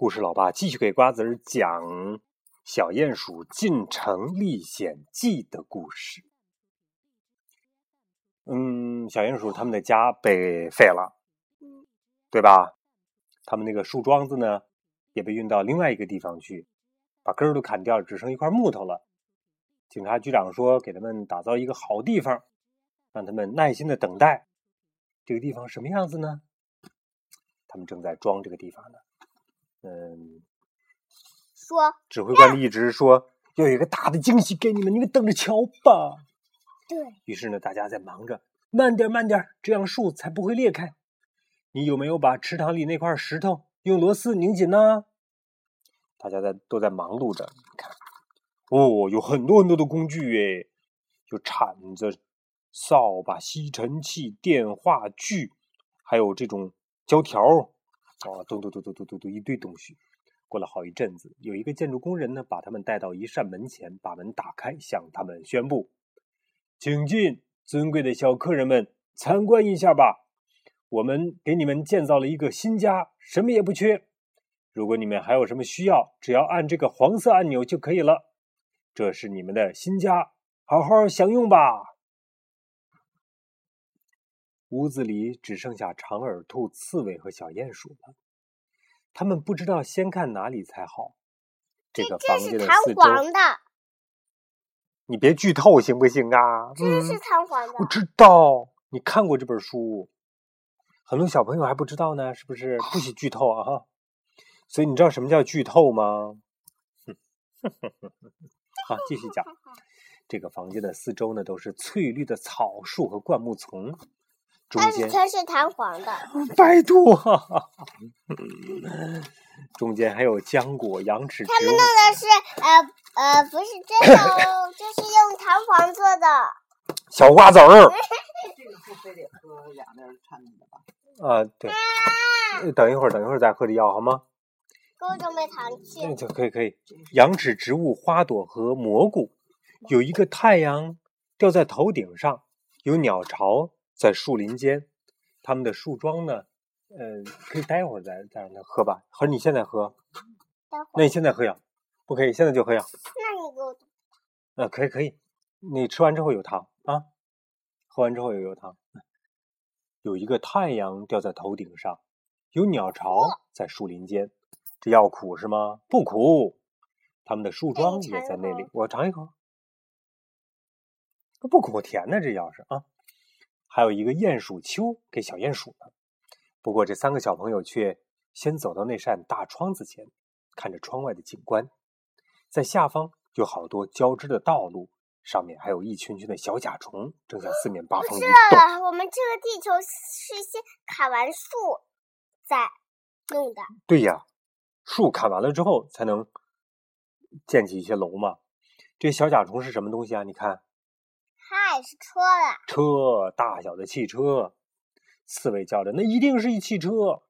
故事老爸继续给瓜子儿讲《小鼹鼠进城历险记》的故事。嗯，小鼹鼠他们的家被废了，对吧？他们那个树桩子呢，也被运到另外一个地方去，把根儿都砍掉，只剩一块木头了。警察局长说：“给他们打造一个好地方，让他们耐心的等待。这个地方什么样子呢？他们正在装这个地方呢。”嗯，说指挥官一直说要有一个大的惊喜给你们，你们等着瞧吧。对于是呢，大家在忙着，慢点，慢点，这样树才不会裂开。你有没有把池塘里那块石头用螺丝拧紧呢？大家在都在忙碌着，你看，哦，有很多很多的工具哎，有铲子、扫把、吸尘器、电话锯，还有这种胶条。哦，咚咚咚咚咚咚咚，一堆东西。过了好一阵子，有一个建筑工人呢，把他们带到一扇门前，把门打开，向他们宣布：“请进，尊贵的小客人们，参观一下吧。我们给你们建造了一个新家，什么也不缺。如果你们还有什么需要，只要按这个黄色按钮就可以了。这是你们的新家，好好享用吧。”屋子里只剩下长耳兔、刺猬和小鼹鼠了。他们不知道先看哪里才好。这个房间的四周，你别剧透行不行啊？这是弹簧的。我知道，你看过这本书，很多小朋友还不知道呢，是不是？不许剧透啊！哈，所以你知道什么叫剧透吗？好，继续讲。这个房间的四周呢，都是翠绿的草树和灌木丛。但是全是弹簧的，拜托！中间还有浆果、羊齿植物。他们弄的是呃呃，不是真的哦，这是用弹簧做的。小瓜子儿。这个是非得喝两粒掺的吧？啊，对。等一会儿，等一会儿再喝这药好吗？给我准备糖去。就可以可以。羊齿植物、花朵和蘑菇，有一个太阳掉在头顶上，有鸟巢。在树林间，他们的树桩呢？嗯，可以待会儿再再让他喝吧。还是你现在喝？那你现在喝呀？不可以，现在就喝呀。那你给我。呃，可以可以。你吃完之后有糖啊，喝完之后也有糖。有一个太阳掉在头顶上，有鸟巢在树林间。这药苦是吗？不苦，他们的树桩也在那里。我尝一口。不苦甜的，这药是啊。还有一个鼹鼠丘给小鼹鼠呢，不过这三个小朋友却先走到那扇大窗子前，看着窗外的景观。在下方有好多交织的道路，上面还有一群群的小甲虫，正向四面八方移动。我们这个地球是先砍完树再弄的。对呀，树砍完了之后才能建起一些楼嘛。这小甲虫是什么东西啊？你看。嗨是车了，车大小的汽车，刺猬叫着：“那一定是一汽车。”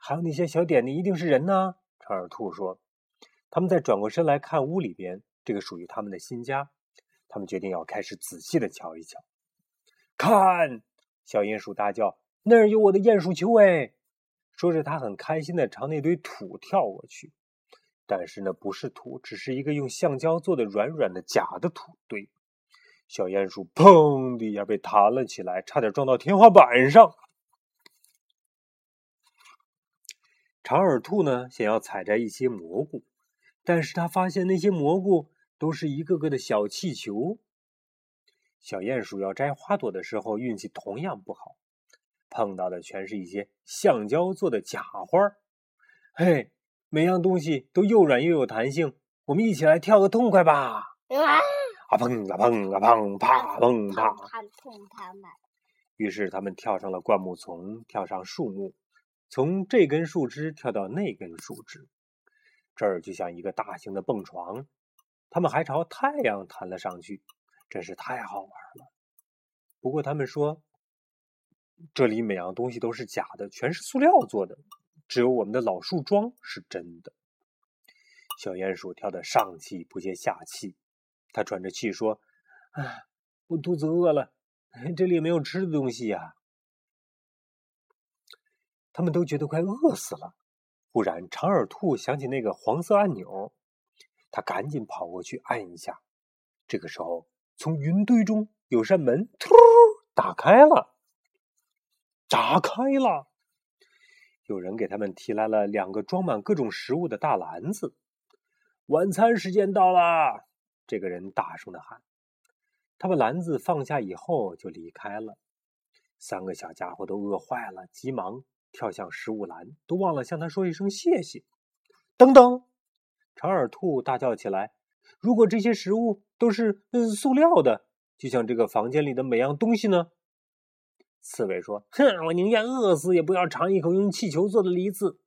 还有那些小点点，一定是人呢。长耳兔说：“他们再转过身来看屋里边，这个属于他们的新家。他们决定要开始仔细的瞧一瞧。”看，小鼹鼠大叫：“那儿有我的鼹鼠球！”哎，说着，他很开心的朝那堆土跳过去。但是那不是土，只是一个用橡胶做的软软的假的土堆。小鼹鼠砰的一下被弹了起来，差点撞到天花板上。长耳兔呢，想要采摘一些蘑菇，但是他发现那些蘑菇都是一个个的小气球。小鼹鼠要摘花朵的时候，运气同样不好，碰到的全是一些橡胶做的假花。嘿，每样东西都又软又有弹性，我们一起来跳个痛快吧！啊砰啊砰啊砰啪砰啪！于是他们跳上了灌木丛，跳上树木，从这根树枝跳到那根树枝，这儿就像一个大型的蹦床。他们还朝太阳弹了上去，真是太好玩了。不过他们说，这里每样东西都是假的，全是塑料做的，只有我们的老树桩是真的。小鼹鼠跳得上气不接下气。他喘着气说：“啊，我肚子饿了，这里没有吃的东西呀。”他们都觉得快饿死了。忽然，长耳兔想起那个黄色按钮，他赶紧跑过去按一下。这个时候，从云堆中有扇门突打开了，打开了。有人给他们提来了两个装满各种食物的大篮子。晚餐时间到了，这个人大声的喊。他把篮子放下以后就离开了。三个小家伙都饿坏了，急忙跳向食物篮，都忘了向他说一声谢谢。等等，长耳兔大叫起来：“如果这些食物都是塑料的，就像这个房间里的每样东西呢？”刺猬说：“哼，我宁愿饿死，也不要尝一口用气球做的梨子。”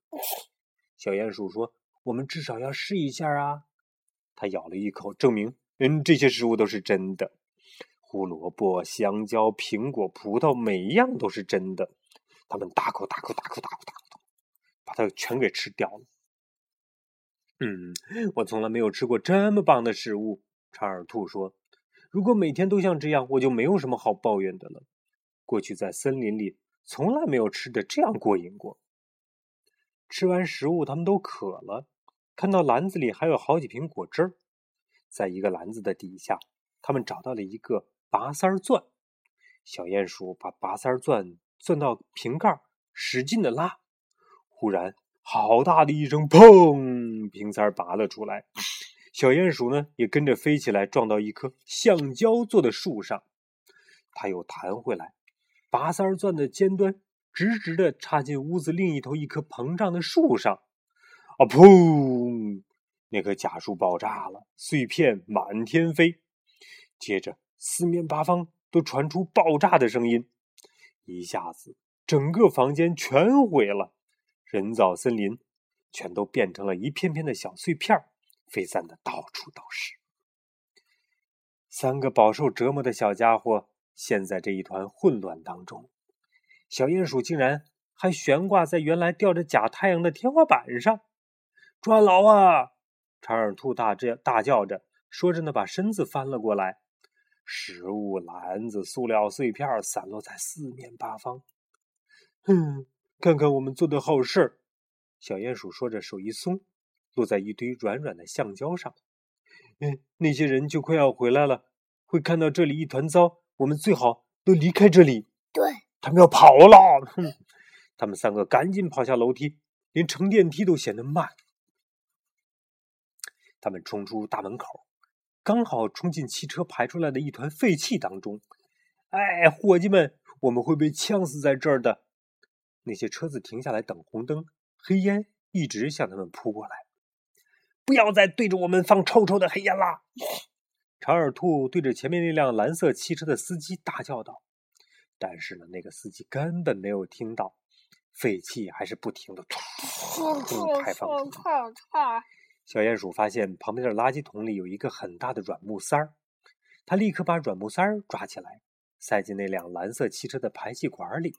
小鼹鼠说：“我们至少要试一下啊！”他咬了一口，证明嗯这些食物都是真的。胡萝卜、香蕉、苹果、葡萄，每一样都是真的。他们大口大口大口大口大口，把它全给吃掉了。嗯，我从来没有吃过这么棒的食物。长耳兔说：“如果每天都像这样，我就没有什么好抱怨的了。过去在森林里，从来没有吃的这样过瘾过。”吃完食物，他们都渴了，看到篮子里还有好几瓶果汁，在一个篮子的底下，他们找到了一个。拔丝儿钻，小鼹鼠把拔丝儿钻钻到瓶盖，使劲的拉。忽然，好大的一声“砰”，瓶塞拔了出来。小鼹鼠呢，也跟着飞起来，撞到一棵橡胶做的树上。它又弹回来，拔丝儿钻的尖端直直的插进屋子另一头一棵膨胀的树上。啊！砰！那棵假树爆炸了，碎片满天飞。接着。四面八方都传出爆炸的声音，一下子整个房间全毁了，人造森林全都变成了一片片的小碎片，飞散的到处都是。三个饱受折磨的小家伙陷在这一团混乱当中，小鼹鼠竟然还悬挂在原来吊着假太阳的天花板上，抓牢啊！长耳兔大叫大叫着，说着呢，把身子翻了过来。食物篮子、塑料碎片散落在四面八方。哼，看看我们做的好事儿！小鼹鼠说着，手一松，落在一堆软软的橡胶上。嗯，那些人就快要回来了，会看到这里一团糟。我们最好都离开这里。对，他们要跑了。哼，他们三个赶紧跑下楼梯，连乘电梯都显得慢。他们冲出大门口。刚好冲进汽车排出来的一团废气当中，哎，伙计们，我们会被呛死在这儿的。那些车子停下来等红灯，黑烟一直向他们扑过来。不要再对着我们放臭臭的黑烟啦！长耳兔对着前面那辆蓝色汽车的司机大叫道。但是呢，那个司机根本没有听到，废气还是不停的突突排放。小鼹鼠发现旁边的垃圾桶里有一个很大的软木塞儿，他立刻把软木塞儿抓起来，塞进那辆蓝色汽车的排气管里。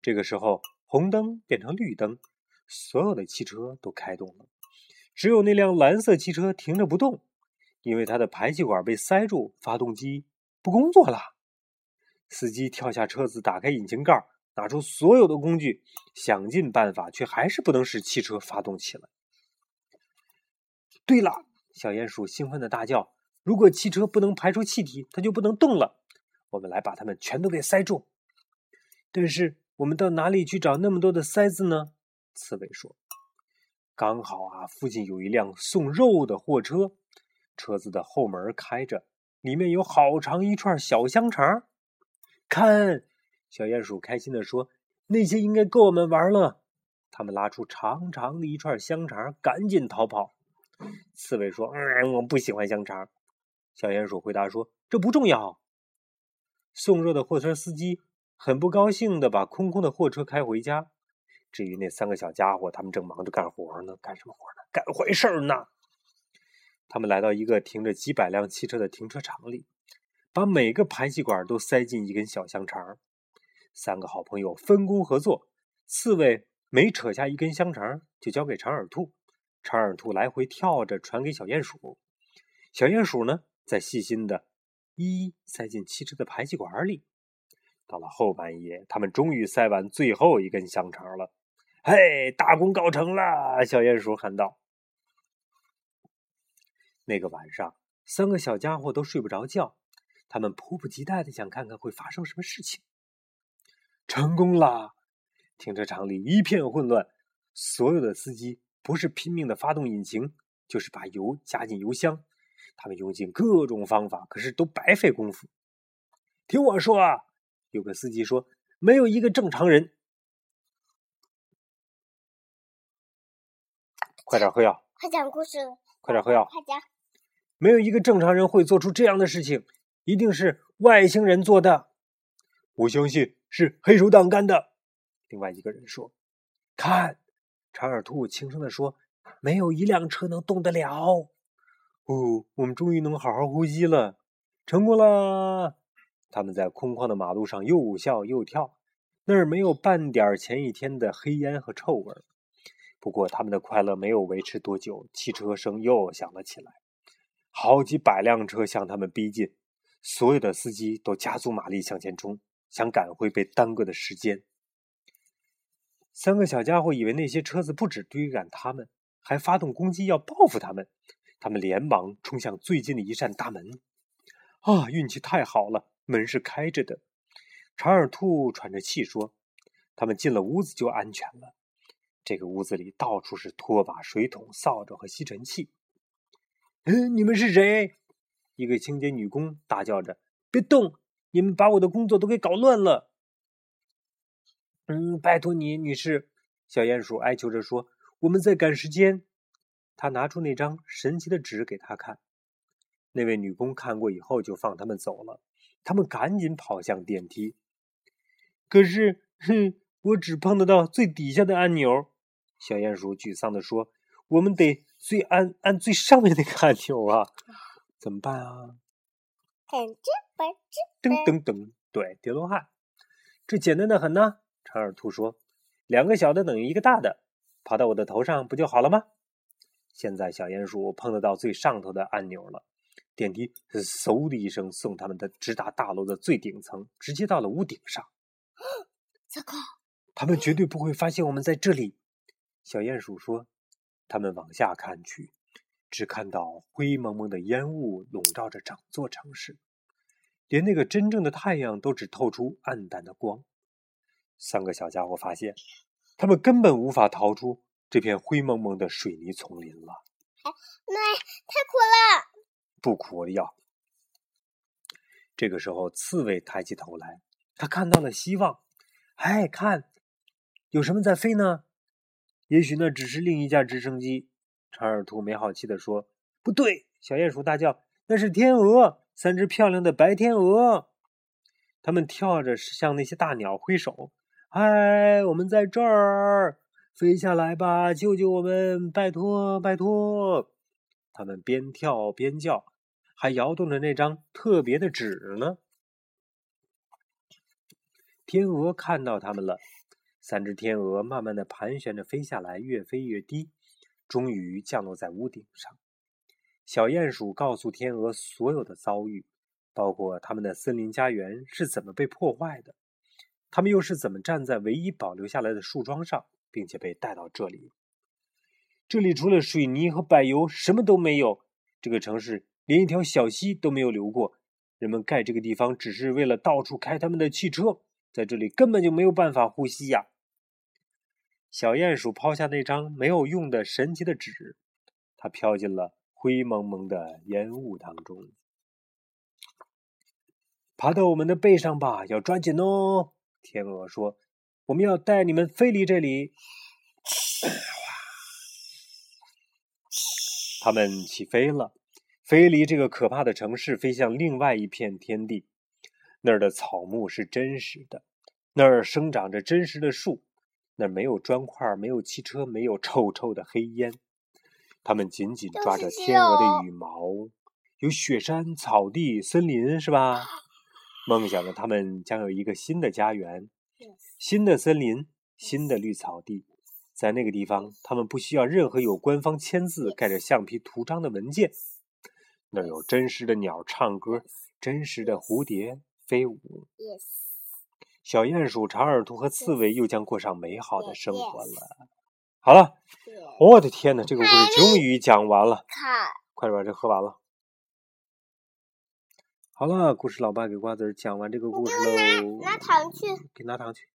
这个时候，红灯变成绿灯，所有的汽车都开动了，只有那辆蓝色汽车停着不动，因为它的排气管被塞住，发动机不工作了。司机跳下车子，打开引擎盖，拿出所有的工具，想尽办法，却还是不能使汽车发动起来。对了，小鼹鼠兴奋的大叫：“如果汽车不能排出气体，它就不能动了。我们来把它们全都给塞住。但是，我们到哪里去找那么多的塞子呢？”刺猬说：“刚好啊，附近有一辆送肉的货车，车子的后门开着，里面有好长一串小香肠。看，小鼹鼠开心的说：“那些应该够我们玩了。”他们拉出长长的一串香肠，赶紧逃跑。刺猬说：“嗯，我不喜欢香肠。”小鼹鼠回答说：“这不重要。”送肉的货车司机很不高兴的把空空的货车开回家。至于那三个小家伙，他们正忙着干活呢。干什么活呢？干坏事呢！他们来到一个停着几百辆汽车的停车场里，把每个排气管都塞进一根小香肠。三个好朋友分工合作，刺猬每扯下一根香肠，就交给长耳兔。长耳兔来回跳着传给小鼹鼠，小鼹鼠呢，再细心的一一塞进汽车的排气管里。到了后半夜，他们终于塞完最后一根香肠了。嘿，大功告成了！小鼹鼠喊道。那个晚上，三个小家伙都睡不着觉，他们迫不及待的想看看会发生什么事情。成功啦！停车场里一片混乱，所有的司机不是拼命的发动引擎，就是把油加进油箱。他们用尽各种方法，可是都白费功夫。听我说啊，有个司机说：“没有一个正常人。”快点喝药！快讲故事！快点喝药！快讲！没有一个正常人会做出这样的事情，一定是外星人做的。我相信是黑手党干的。另外一个人说：“看，长耳兔轻声地说，没有一辆车能动得了。”哦，我们终于能好好呼吸了，成功了！他们在空旷的马路上又笑又跳，那儿没有半点前一天的黑烟和臭味。不过，他们的快乐没有维持多久，汽车声又响了起来，好几百辆车向他们逼近，所有的司机都加足马力向前冲，想赶回被耽搁的时间。三个小家伙以为那些车子不止追赶他们，还发动攻击要报复他们。他们连忙冲向最近的一扇大门。啊，运气太好了，门是开着的。长耳兔喘着气说：“他们进了屋子就安全了。这个屋子里到处是拖把、水桶、扫帚和吸尘器。”嗯，你们是谁？一个清洁女工大叫着：“别动！你们把我的工作都给搞乱了。”嗯，拜托你，女士。小鼹鼠哀求着说：“我们在赶时间。”他拿出那张神奇的纸给他看，那位女工看过以后就放他们走了。他们赶紧跑向电梯，可是，哼，我只碰得到最底下的按钮。小鼹鼠沮丧地说：“我们得最按按最上面那个按钮啊，怎么办啊？”看这本，这噔噔噔，对，叠罗汉，这简单的很呢。长耳兔说：“两个小的等于一个大的，跑到我的头上不就好了吗？”现在小鼹鼠碰得到最上头的按钮了，电梯嗖的一声送他们的直达大楼的最顶层，直接到了屋顶上。糟糕！他们绝对不会发现我们在这里。小鼹鼠说：“他们往下看去，只看到灰蒙蒙的烟雾笼罩着整座城市，连那个真正的太阳都只透出暗淡的光。”三个小家伙发现，他们根本无法逃出。这片灰蒙蒙的水泥丛林了，奶太苦了，不苦的药。这个时候，刺猬抬起头来，他看到了希望。哎，看，有什么在飞呢？也许那只是另一架直升机。长耳兔没好气地说：“不对！”小鼹鼠大叫：“那是天鹅，三只漂亮的白天鹅。”它们跳着向那些大鸟挥手：“嗨，我们在这儿。”飞下来吧，救救我们！拜托，拜托！他们边跳边叫，还摇动着那张特别的纸呢。天鹅看到他们了，三只天鹅慢慢的盘旋着飞下来，越飞越低，终于降落在屋顶上。小鼹鼠告诉天鹅所有的遭遇，包括他们的森林家园是怎么被破坏的，他们又是怎么站在唯一保留下来的树桩上。并且被带到这里。这里除了水泥和柏油，什么都没有。这个城市连一条小溪都没有流过。人们盖这个地方只是为了到处开他们的汽车，在这里根本就没有办法呼吸呀。小鼹鼠抛下那张没有用的神奇的纸，它飘进了灰蒙蒙的烟雾当中。爬到我们的背上吧，要抓紧哦。天鹅说。我们要带你们飞离这里。他们起飞了，飞离这个可怕的城市，飞向另外一片天地。那儿的草木是真实的，那儿生长着真实的树，那儿没有砖块，没有汽车，没有臭臭的黑烟。他们紧紧抓着天鹅的羽毛，有雪山、草地、森林，是吧？梦想着他们将有一个新的家园。新的森林，新的绿草地，在那个地方，他们不需要任何有官方签字、盖着橡皮图章的文件。那儿有真实的鸟唱歌，真实的蝴蝶飞舞。小鼹鼠、长耳兔和刺猬又将过上美好的生活了。好了，我的天哪，这个故事终于讲完了，看，快点把这喝完了。好了，故事老爸给瓜子儿讲完这个故事喽，拿糖去。给拿糖去。